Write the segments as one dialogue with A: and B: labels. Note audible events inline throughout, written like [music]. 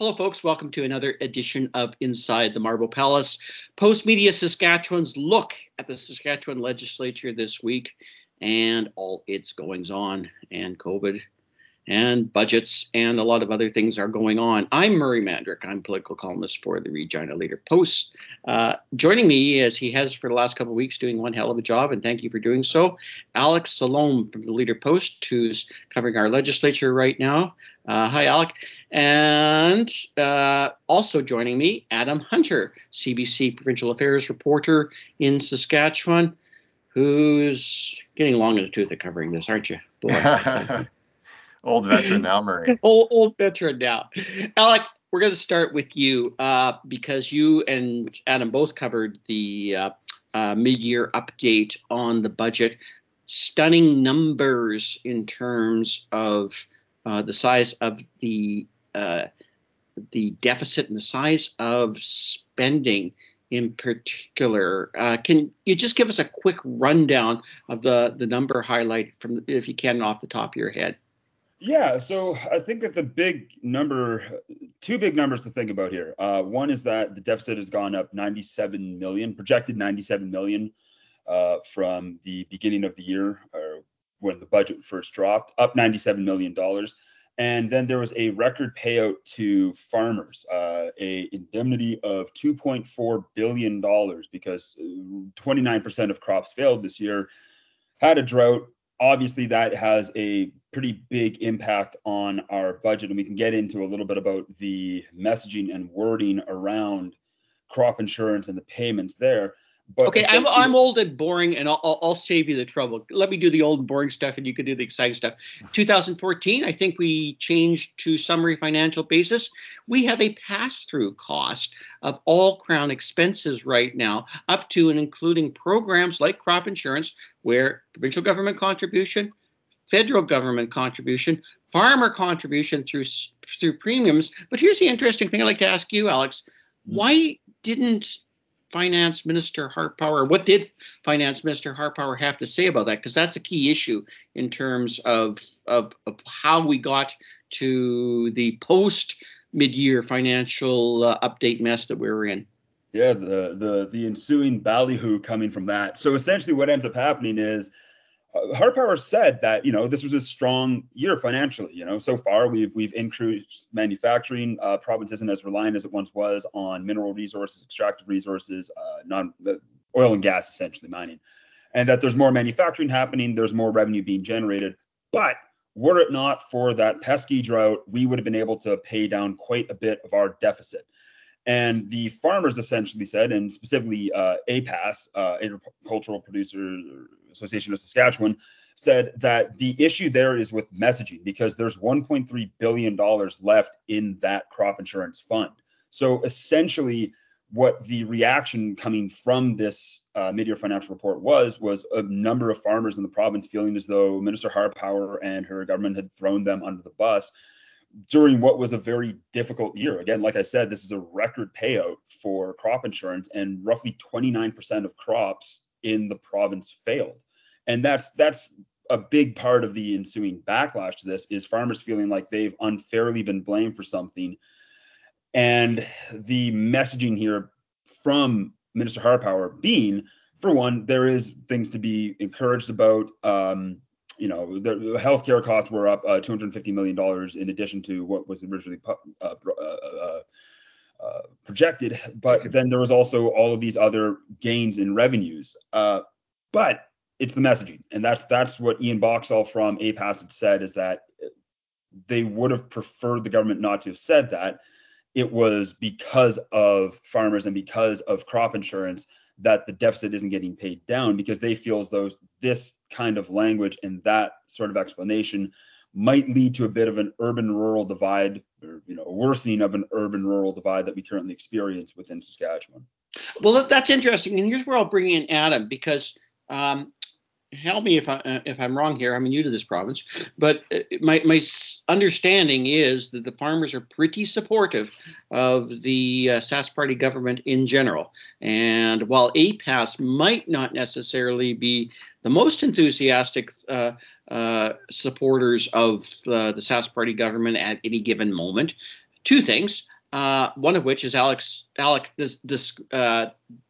A: Hello, folks. Welcome to another edition of Inside the Marble Palace. Postmedia Saskatchewan's look at the Saskatchewan legislature this week and all its goings on and COVID and budgets and a lot of other things are going on. I'm Murray Mandryk. I'm political columnist for the Regina Leader Post. Uh, joining me, as he has for the last couple of weeks, doing one hell of a job, and thank you for doing so, Alex Salloum from the Leader Post, who's covering our legislature right now. Uh, hi, Alec. And uh, also joining me, Adam Hunter, CBC Provincial Affairs reporter in Saskatchewan, who's getting long in the tooth of covering this, aren't you? [laughs]
B: old veteran now, Murray. [laughs]
A: old, old veteran now. Alec, we're going to start with you uh, because you and Adam both covered the uh, uh, mid-year update on the budget. Stunning numbers in terms of uh, the size of the uh, the deficit and the size of spending in particular. Uh, can you just give us a quick rundown of the the number highlight from, if you can, off the top of your head?
C: Yeah, so I think that the big number, two big numbers to think about here. Uh, one is that the deficit has gone up 97 million, projected 97 million uh, from the beginning of the year, or when the budget first dropped, up 97 million dollars. And then there was a record payout to farmers, uh, a indemnity of 2.4 billion dollars because 29% uh, of crops failed this year, had a drought. Obviously, that has a pretty big impact on our budget. And we can get into a little bit about the messaging and wording around crop insurance and the payments there.
A: But okay, I'm I'm old and boring, and I'll, I'll, I'll save you the trouble. Let me do the old and boring stuff, and you can do the exciting stuff. [sighs] 2014, I think we changed to summary financial basis. We have a pass-through cost of all Crown expenses right now, up to and including programs like crop insurance, where provincial government contribution, federal government contribution, farmer contribution through through premiums. But here's the interesting thing I'd like to ask you, Alex. Hmm. Why didn't Finance Minister Harpauer, what did Finance Minister Harpauer have to say about that? Because that's a key issue in terms of, of, of how we got to the post mid-year financial uh, update mess that we were in.
C: Yeah, the the the ensuing ballyhoo coming from that. So essentially, what ends up happening is Harpauer said that you know this was a strong year financially. You know, so far we've we've increased manufacturing. Uh, province isn't as reliant as it once was on mineral resources, extractive resources, uh, non oil and gas, essentially mining, and that there's more manufacturing happening. There's more revenue being generated. But were it not for that pesky drought, we would have been able to pay down quite a bit of our deficit. And the farmers essentially said, and specifically uh, APAS, uh, Agricultural Producer Association of Saskatchewan, said that the issue there is with messaging because there's 1.3 billion dollars left in that crop insurance fund. So essentially, what the reaction coming from this uh, mid-year financial report was was a number of farmers in the province feeling as though Minister Harpauer and her government had thrown them under the bus during what was a very difficult year. Again, like I said, this is a record payout for crop insurance, and roughly 29% of crops in the province failed. And that's that's a big part of the ensuing backlash to this is farmers feeling like they've unfairly been blamed for something. And the messaging here from Minister Harpauer being, for one, there is things to be encouraged about. Um, you know, the, healthcare costs were up uh, 250 million dollars in addition to what was originally uh, uh, uh, uh, projected. But then there was also all of these other gains in revenues. Uh, but it's the messaging, and that's that's what Ian Boxall from APAS had said is that they would have preferred the government not to have said that. It was because of farmers and because of crop insurance that the deficit isn't getting paid down because they feel as though this kind of language and that sort of explanation might lead to a bit of an urban rural divide or you know a worsening of an urban rural divide that we currently experience within Saskatchewan.
A: Well, that's interesting, and here's where I'll bring in Adam because um, help me if I uh, if I'm wrong here. I'm new to this province, but uh, my my understanding is that the farmers are pretty supportive of the uh, Sask Party government in general. And while APAS might not necessarily be the most enthusiastic uh, uh, supporters of uh, the Sask Party government at any given moment, two things. Uh, one of which is Alex Alec this, this uh,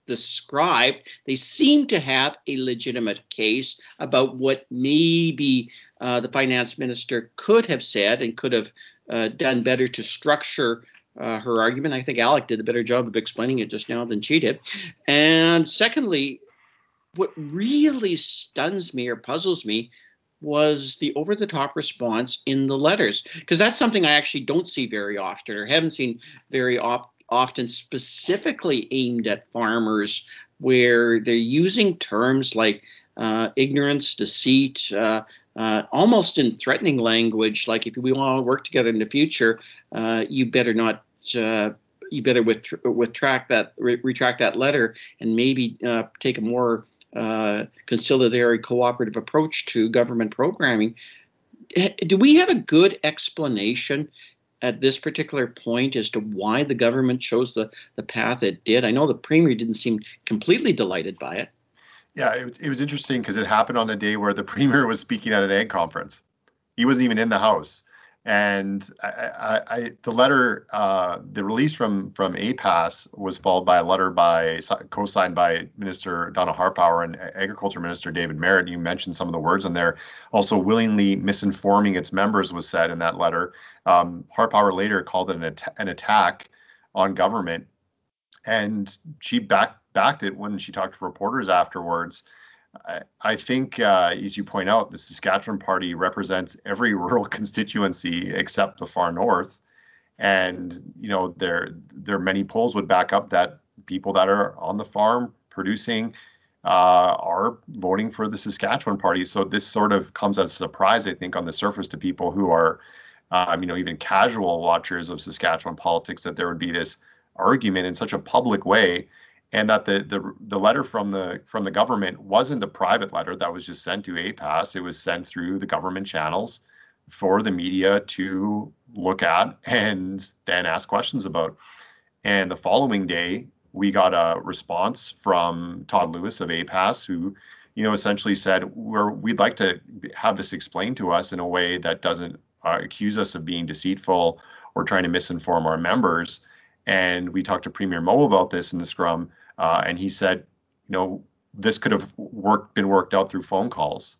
A: described. They seem to have a legitimate case about what maybe uh, the finance minister could have said and could have uh, done better to structure uh, her argument. I think Alec did a better job of explaining it just now than she did. And secondly, what really stuns me or puzzles me was the over the top response in the letters because that's something I actually don't see very often or haven't seen very op- often specifically aimed at farmers where they're using terms like uh, ignorance, deceit, uh, uh, almost in threatening language, like if we want to work together in the future, uh, you better not. Uh, you better with, retract that re- retract that letter and maybe uh, take a more uh, conciliatory cooperative approach to government programming. Do we have a good explanation at this particular point as to why the government chose the, the path it did? I know the premier didn't seem completely delighted by it.
B: Yeah, it it was interesting because it happened on a day where the [laughs] premier was speaking at an ag conference. He wasn't even in the house. And I, I, I, the letter, uh, the release from from APAS was followed by a letter by co-signed by Minister Donna Harpauer and Agriculture Minister David Marit. You mentioned some of the words in there. Also, willingly misinforming its members was said in that letter. Um, Harpauer later called it an, at- an attack on government, and she back, backed it when she talked to reporters afterwards. I, think, uh, as you point out, the Saskatchewan Party represents every [laughs] rural constituency except the far north, and you know there there are many polls would back up that people that are on the farm producing uh, are voting for the Saskatchewan Party. So this sort of comes as a surprise, I think, on the surface to people who are, um, you know, even casual watchers of Saskatchewan politics that there would be this argument in such a public way and that the, the the letter from the from the government wasn't a private letter that was just sent to APAS. It was sent through the government channels for the media to look at and then ask questions about. And the following day, we got a response from Todd Lewis of APAS, who, you know, essentially said, "We're we'd like to have this explained to us in a way that doesn't uh, accuse us of being deceitful or trying to misinform our members." And we talked to Premier Moe about this in the scrum, uh, and he said, you know, this could have worked been worked out through phone calls.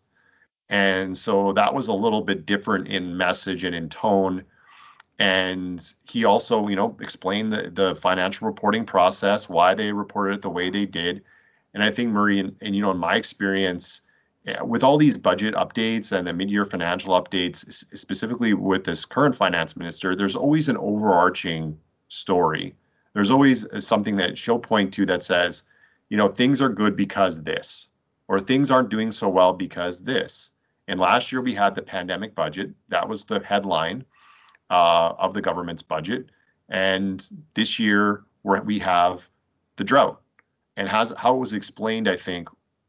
B: And so that was a little bit different in message and in tone. And he also, you know, explained the, the financial reporting process, why they reported it the way they did. And I think Murray, and, and you know, in my experience, with all these budget updates and the mid-year financial updates, specifically with this current finance minister, there's always an overarching story. There's always something that she'll point to that says, you know, things are good because this, or things aren't doing so well because this. And last year we had the pandemic budget. That was the headline uh, of the government's budget. And this year we have the drought. And has, how it was explained, I think,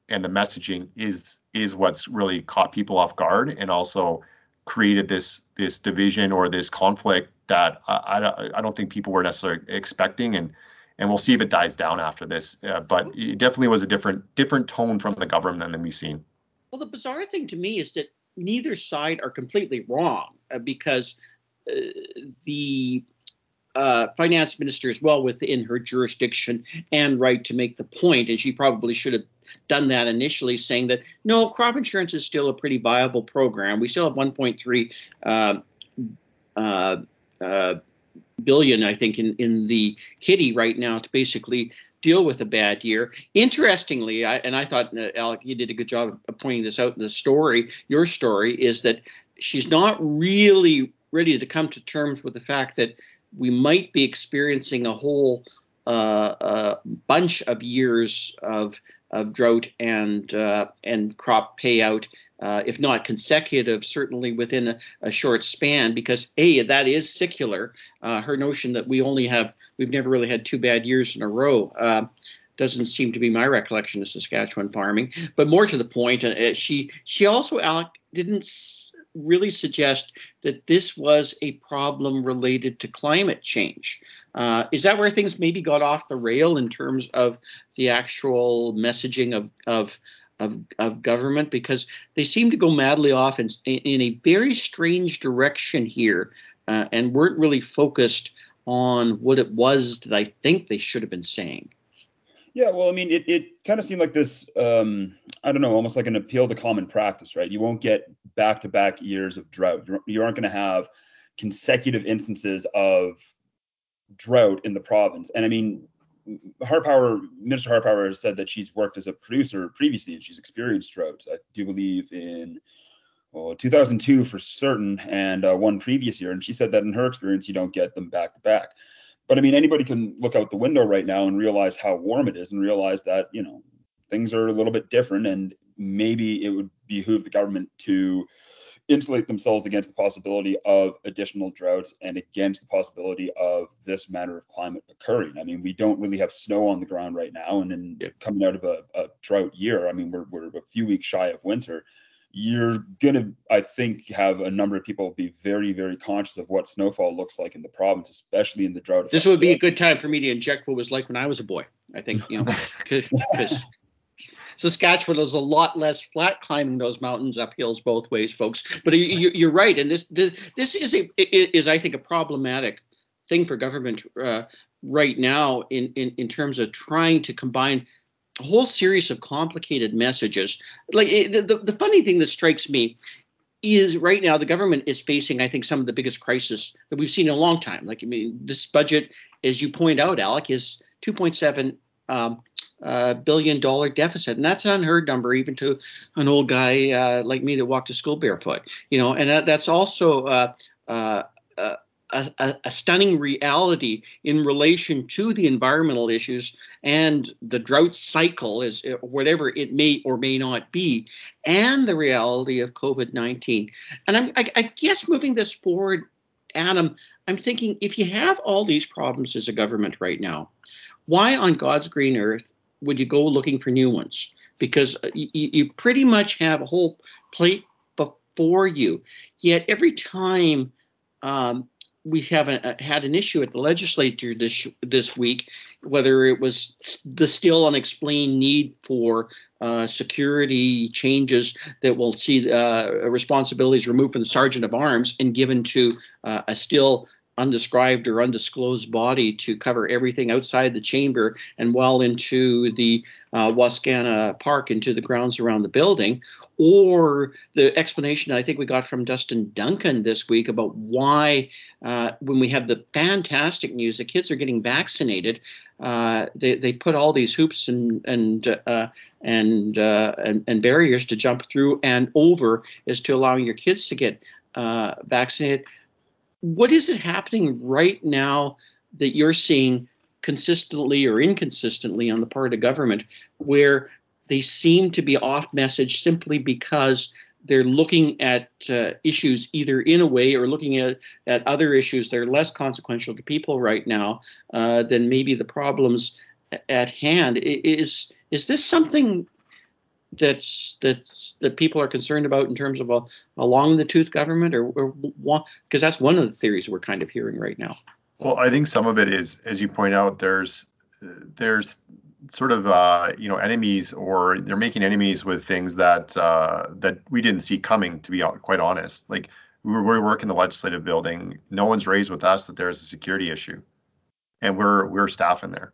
B: and the messaging is is what's really caught people off guard and also created this this division or this conflict that I, I, I don't think people were necessarily expecting and and we'll see if it dies down after this. Uh, but it definitely was a different different tone from the government than we've seen.
A: Well the bizarre thing to me is that neither side are completely wrong uh, because uh, the uh, finance minister is well within her jurisdiction and right to make the point, and she probably should have done that initially, saying that no, crop insurance is still a pretty viable program. We still have 1.3 uh, uh, uh, billion, I think, in in the kitty right now to basically deal with a bad year. Interestingly, I, and I thought uh, Alec, you did a good job of pointing this out in the story. Your story is that she's not really ready to come to terms with the fact that we might be experiencing a whole uh, uh, bunch of years of of drought and uh, and crop payout, uh, if not consecutive, certainly within a, a, short span. Because a that is secular. Uh, her notion that we only have we've never really had two bad years in a row uh, doesn't seem to be my recollection of Saskatchewan farming. But more to the point, she she also Alec didn't really suggest that this was a problem related to climate change. Uh, is that where things maybe got off the rail in terms of the actual messaging of of of, of government? Because they seem to go madly off in, in a very strange direction here, uh, and weren't really focused on what it was that I think they should have been saying.
C: Yeah, well, I mean, it, it kind of seemed like this, um, I don't know, almost like an appeal to common practice, right? You won't get back to back years of drought. You aren't going to have consecutive instances of drought in the province. And I mean, Harper, Minister Harper has said that she's worked as a producer previously and she's experienced droughts. I do believe in well, 2002 for certain and uh, one previous year. And she said that in her experience, you don't get them back to back. But I mean, anybody can look out the window right now and realize how warm it is and realize that, you know, things are a little bit different. And maybe it would behoove the government to insulate themselves against the possibility of additional droughts and against the possibility of this matter of climate occurring. I mean, we don't really have snow on the ground right now. And then coming out of a, a drought year, I mean, we're, we're a few weeks shy of winter you're going to, I think, have a number of people be very, very conscious of what snowfall looks like in the province, especially in the drought.
A: This would be a good time for me to inject what was like when I was a boy. I think, you know, [laughs] because Saskatchewan is a lot less flat climbing those mountains up hills both ways, folks. But you, are right, and this, this is a is I think a problematic thing for government uh, right now in, in in terms of trying to combine a whole series of complicated messages. Like the, the, the funny thing that strikes me is right now the government is facing, I think, some of the biggest crisis that we've seen in a long time. Like I mean, this budget, as you point out, Alec, is 2.7 um, uh, billion dollar deficit, and that's an unheard number even to an old guy uh, like me that walked to school barefoot. You know, and that, that's also uh, uh, uh a, a, stunning reality in relation to the environmental issues and the drought cycle, is uh, whatever it may or may not be, and the reality of COVID 19. And I'm, I, I guess moving this forward, Adam, I'm thinking if you have all these problems as a government right now, why on God's green earth would you go looking for new ones? Because uh, you, you pretty much have a whole plate before you. Yet every time um, we haven't had an issue at the legislature this this week, whether it was the still unexplained need for uh, security changes that will see uh, responsibilities removed from the sergeant of arms and given to uh, a still undescribed or undisclosed body to cover everything outside the chamber and well into the uh, Wascana Park, into the grounds around the building, or the explanation I think we got from Dustin Duncan this week about why, uh, when we have the fantastic news that kids are getting vaccinated, uh, they, they put all these hoops and and uh, and, uh, and, and barriers to jump through and over as to allowing your kids to get uh, vaccinated what is it happening right now that you're seeing consistently or inconsistently on the part of government where they seem to be off message simply because they're looking at uh, issues either in a way or looking at, at other issues that are less consequential to people right now uh, than maybe the problems at hand. Is is this something that's that's that people are concerned about in terms of a, a long the tooth government or because that's one of the theories we're kind of hearing right now.
B: Well i think some of it is as you point out there's there's sort of uh, you know enemies or they're making enemies with things that uh, that we didn't see coming to be quite honest. Like we were, we work in the legislative building. No one's raised with us that there's a security issue. And we're we're staff in there.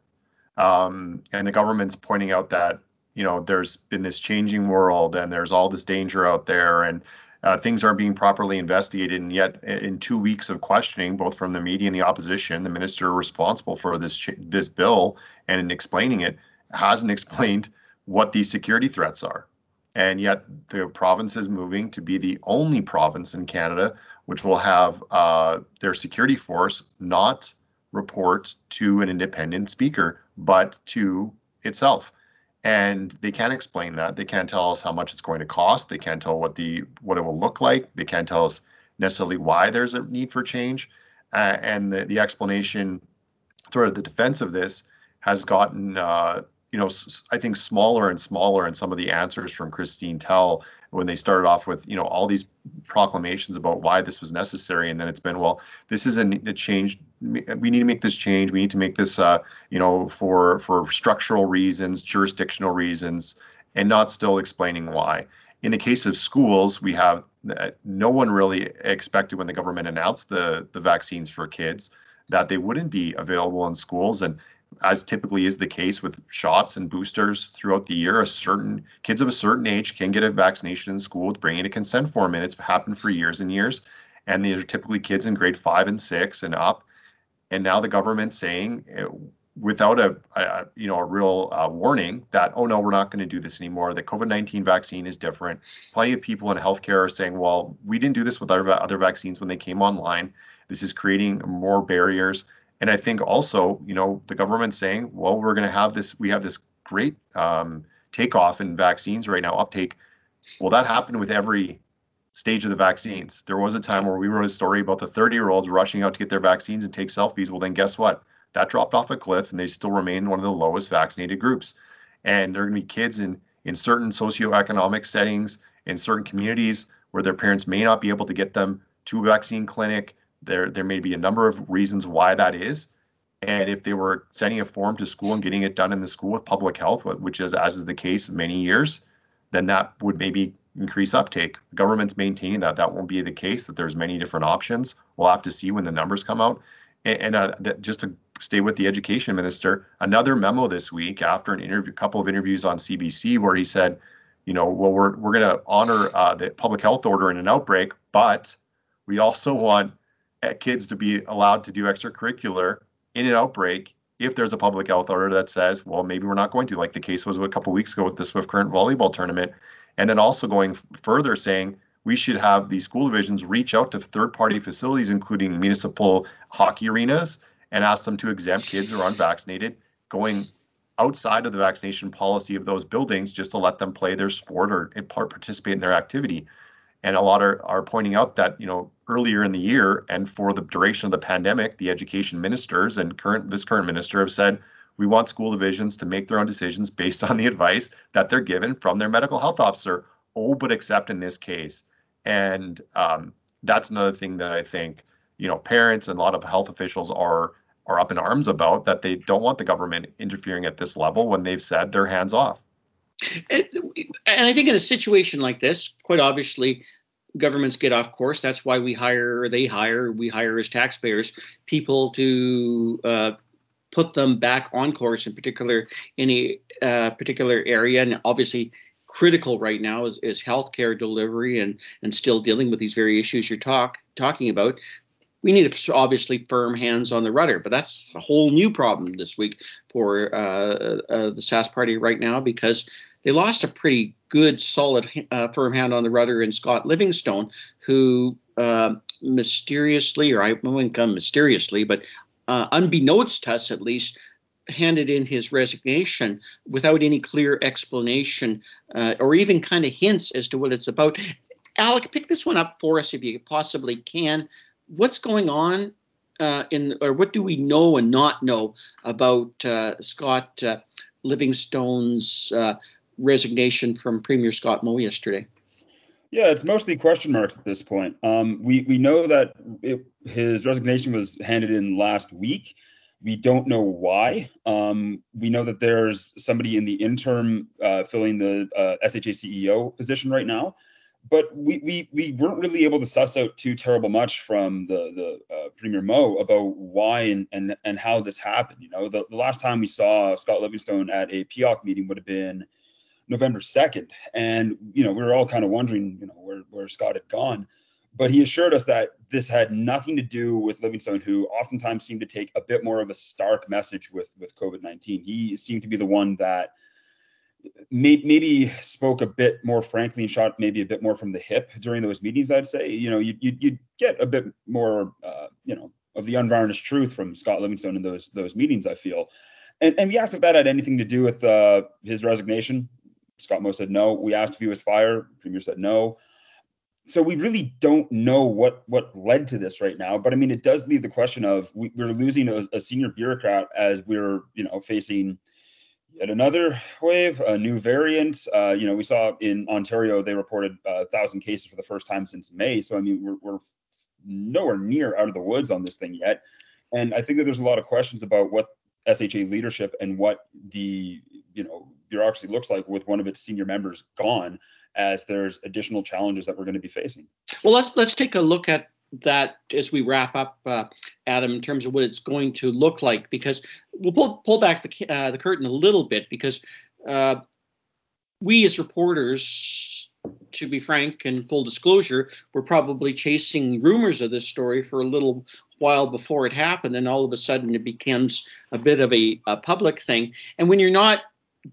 B: Um, and the government's pointing out that you know there's been this changing world and there's all this danger out there and uh, things aren't being properly investigated and yet in two weeks of questioning both from the media and the opposition the minister responsible for this this bill and in explaining it hasn't [laughs] explained what these security threats are. And yet the province is moving to be the only province in canada which will have uh, their security force not report to an independent speaker but to itself and they can't explain that. They can't tell us how much it's going to cost. They can't tell what the what it will look like. They can't tell us necessarily why there's a need for change. Uh, and the, the explanation, sort of the defense of this, has gotten uh, you know, I think smaller and smaller. And some of the answers from Christine Tell when they started off with, you know, all these proclamations about why this was necessary, and then it's been, well, this is a, a change. We need to make this change. We need to make this, uh, you know, for for structural reasons, jurisdictional reasons, and not still explaining why. In the case of schools, we have no one really expected when the government announced the the vaccines for kids that they wouldn't be available in schools. And as typically is the case with shots and boosters throughout the year, a certain kids of a certain age can get a vaccination in school with bringing a consent form in. It's happened for years and years, and these are typically kids in grade five and six and up. And now the government's saying, eh, without a, a you know a real uh, warning, that oh no, we're not going to do this anymore. The COVID-19 vaccine is different. Plenty of people in healthcare are saying, well, we didn't do this with other other vaccines when they came online. This is creating more barriers and I think also, you know, the government saying, well, we're going to have this, we have this great um, takeoff in vaccines right now, uptake. Well, that happened with every stage of the vaccines. There was a time where we wrote a story about the 30 year olds rushing out to get their vaccines and take selfies. Well, then guess what? That dropped off a cliff and they still remain one of the lowest vaccinated groups. And there are going to be kids in, in certain socioeconomic settings, in certain communities where their parents may not be able to get them to a vaccine clinic there, there may be a number of reasons why that is. And if they were sending a form to school and getting it done in the school with public health, which is as is the case many years, then that would maybe increase uptake. The government's maintaining that that won't be the case. That there's many different options. We'll have to see when the numbers come out. And, and uh, that, just to stay with the education minister, another memo this week after an interview, couple of interviews on CBC, where he said, you know, well, we're we're going to honor uh, the public health order in an outbreak, but we also want kids to be allowed to do extracurricular in an outbreak if there's a public health order that says, well, maybe we're not going to, like the case was a couple weeks ago with the Swift Current volleyball tournament. And then also going further saying we should have these school divisions reach out to third party facilities, including municipal hockey arenas, and ask them to exempt kids who are unvaccinated going outside of the vaccination policy of those buildings just to let them play their sport or participate in their activity. And a lot are, are pointing out that, you know, earlier in the year and for the duration of the pandemic, the education ministers and current this current minister have said we want school divisions to make their own decisions based on the advice that they're given from their medical health officer. Oh, but except in this case. And um, that's another thing that I think, you know, parents and a lot of health officials are are up in arms about that they don't want the government interfering at this level when they've said they're hands off.
A: and I think in a situation like this, quite obviously, governments get off course. That's why we hire, they hire, we hire as taxpayers people to uh, put them back on course, in particular any uh, particular area. And obviously, critical right now is, is healthcare delivery and and still dealing with these very issues you're talk talking about. We need obviously firm hands on the rudder, but that's a whole new problem this week for uh, uh the Sask party right now because they lost a pretty good, solid, uh, firm hand on the rudder in Scott Livingstone, who uh, mysteriously, or I wouldn't come mysteriously, but uh, unbeknownst to us at least, handed in his resignation without any clear explanation uh, or even kind of hints as to what it's about. Alec, pick this one up for us if you possibly can. What's going on uh, in, or what do we know and not know about uh, Scott uh, Livingstone's uh, resignation from Premier Scott Moe yesterday?
C: Yeah, it's mostly question marks at this point. Um, we we know that it, his resignation was handed in last week. We don't know why. Um, we know that there's somebody in the interim uh, filling the uh, SHA CEO position right now, but we, we we weren't really able to suss out too terrible much from the the uh, Premier Moe about why and, and and how this happened. You know, the, the last time we saw Scott Livingstone at a PEOC meeting would have been November 2nd. And, you know, we were all kind of wondering, you know, where, where Scott had gone. But he assured us that this had nothing to do with Livingstone, who oftentimes seemed to take a bit more of a stark message with, with COVID 19. He seemed to be the one that may, maybe spoke a bit more frankly and shot maybe a bit more from the hip during those meetings, I'd say. You know, you, you, you'd get a bit more, uh, you know, of the unvarnished truth from Scott Livingstone in those those meetings, I feel. And, and we asked if that had anything to do with uh, his resignation. Scott Moe said no. We asked if he was fired. Premier said no. So we really don't know what what led to this right now. But I mean, it does leave the question of we, are losing a, a, senior bureaucrat as we're you know facing yet another wave, a new variant. Uh, you know, we saw in Ontario they reported a thousand cases for the first time since May. So I mean, we're, we're nowhere near out of the woods on this thing yet. And I think that there's a lot of questions about what SHA leadership and what the you know bureaucracy looks like with one of its senior members gone as there's additional challenges that we're going to be facing.
A: Well, let's let's take a look at that as we wrap up, uh, Adam, in terms of what it's going to look like, because we'll pull, pull back the, uh, the curtain a little bit, because uh, we as reporters, to be frank and full disclosure, were probably chasing rumors of this story for a little while before it happened, and all of a sudden it becomes a bit of a, a public thing. And when you're not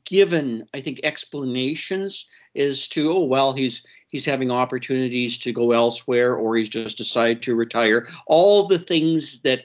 A: given, I think, explanations as to, oh well, he's he's having opportunities to go elsewhere, or he's just decided to retire. All the things that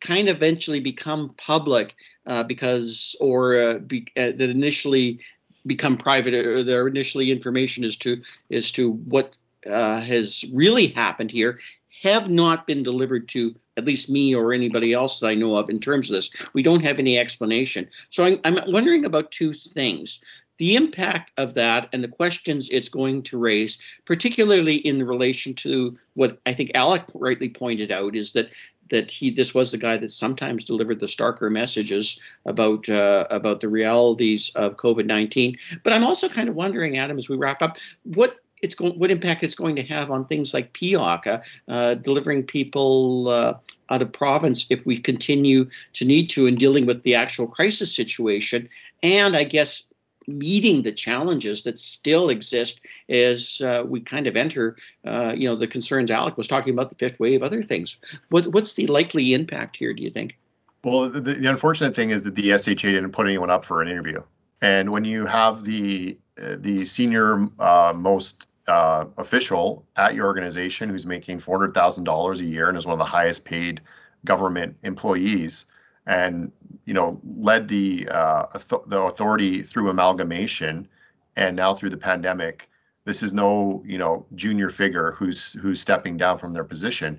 A: kind of eventually become public uh, because, or uh, be, uh, that initially become private, or their initially information as to as to what uh, has really happened here have not been delivered to at least me or anybody else that I know of in terms of this. We don't have any explanation. So I'm, I'm wondering about two things the impact of that and the questions it's going to raise, particularly in relation to what I think Alec rightly pointed out, is that that he this was the guy that sometimes delivered the starker messages about uh, about the realities of COVID nineteen. But I'm also kind of wondering, Adam, as we wrap up, what it's going, what impact it's going to have on things like PEOC, uh, delivering people uh, out of province if we continue to need to in dealing with the actual crisis situation, and I guess meeting the challenges that still exist as uh, we kind of enter, uh, you know, the concerns Alec was talking about, the fifth wave, other things. What, what's the likely impact here, do you think?
B: Well, the, the unfortunate thing is that the SHA didn't put anyone up for an interview. And when you have the uh, the senior uh, most uh, official at your organization who's making four hundred thousand dollars a year and is one of the highest paid government employees, and you know led the uh, the authority through amalgamation and now through the pandemic this is no you know junior figure who's who's stepping down from their position.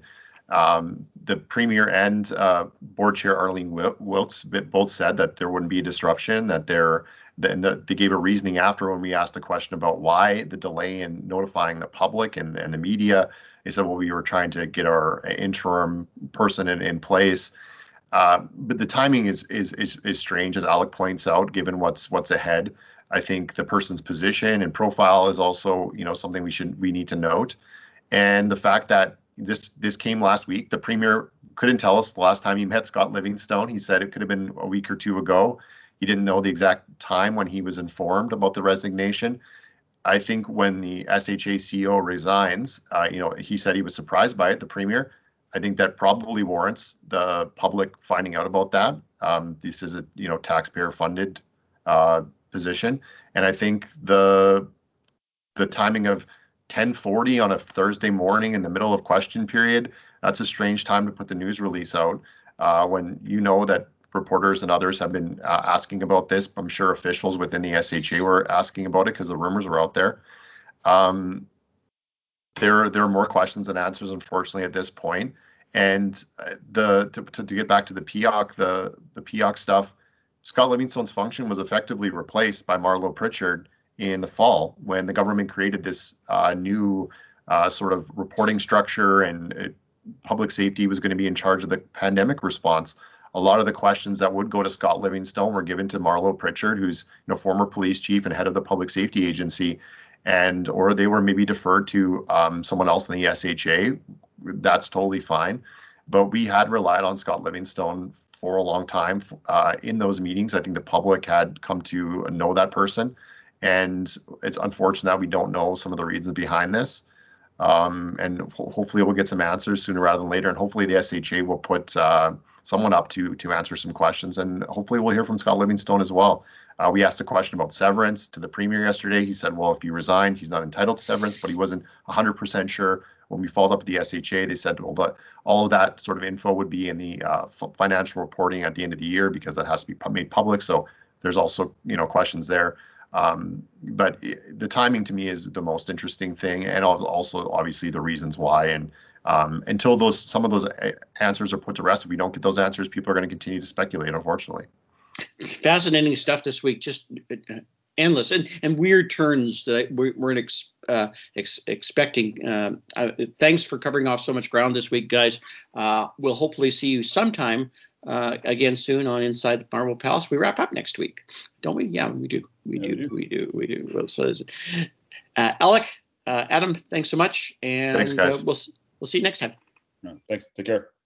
B: Um, the premier and uh, board chair Arlene Wilgosh both said that there wouldn't be a disruption that there and the, they gave a reasoning after when we asked the question about why the delay in notifying the public and, and the media they said well we were trying to get our interim person in, in place uh, but the timing is, is is is strange, as Alec points out, given what's what's ahead. I think the person's position and profile is also, you know, something we should we need to note, and the fact that this this came last week. The premier couldn't tell us the last time he met Scott Livingstone. He said it could have been a week or two ago. He didn't know the exact time when he was informed about the resignation. I think when the SHA CEO resigns, uh, you know, he said he was surprised by it. The premier I think that probably warrants the public finding out about that. Um, this is a you know taxpayer funded uh, position, and I think the the timing of 10:40 on a Thursday morning in the middle of question period that's a strange time to put the news release out uh, when you know that reporters and others have been uh, asking about this. I'm sure officials within the SHA were asking about it because the rumors were out there. Um, there there are more questions than answers, unfortunately, at this point. And uh, the to, to, to get back to the PEOC, the the PEOC stuff, Scott Livingstone's function was effectively replaced by Marlo Pritchard in the fall when the government created this uh, new uh, sort of reporting structure and it, public safety was going to be in charge of the pandemic response. A lot of the questions that would go to Scott Livingstone were given to Marlo Pritchard, who's you know former police chief and head of the public safety agency and or they were maybe deferred to um, someone else in the SHA. That's totally fine. But we had relied on Scott Livingstone for a long time uh, in those meetings. I think the public had come to know that person, and it's unfortunate that we don't know some of the reasons behind this. Um, and ho- hopefully we'll get some answers sooner rather than later. And hopefully the SHA will put uh, someone up to to answer some questions. And hopefully we'll hear from Scott Livingstone as well. Uh, we asked a question about severance to the premier yesterday. He said, well, if he resigned, he's not entitled to severance, but he wasn't 100% sure. When we followed up with the SHA, they said, well, the, all of that sort of info would be in the uh, f- financial reporting at the end of the year because that has to be made public. So there's also, you know, questions there. Um, but the timing to me is the most interesting thing, and also obviously the reasons why. And um, until those some of those answers are put to rest, if we don't get those answers, people are going to continue to speculate. Unfortunately it's
A: fascinating stuff this week. Just uh, endless and, and weird turns that we weren't ex, uh, ex, expecting. Uh, uh, thanks for covering off so much ground this week, guys. Uh, we'll hopefully see you sometime uh, again soon on Inside the Marble Palace. We wrap up next week, don't we? Yeah, we do. We yeah, do. We do. We do. Well, so is it. Uh, Alec, uh, Adam, thanks so much, and
B: thanks, guys.
A: we'll we'll see you next time.
C: No, thanks. Take care.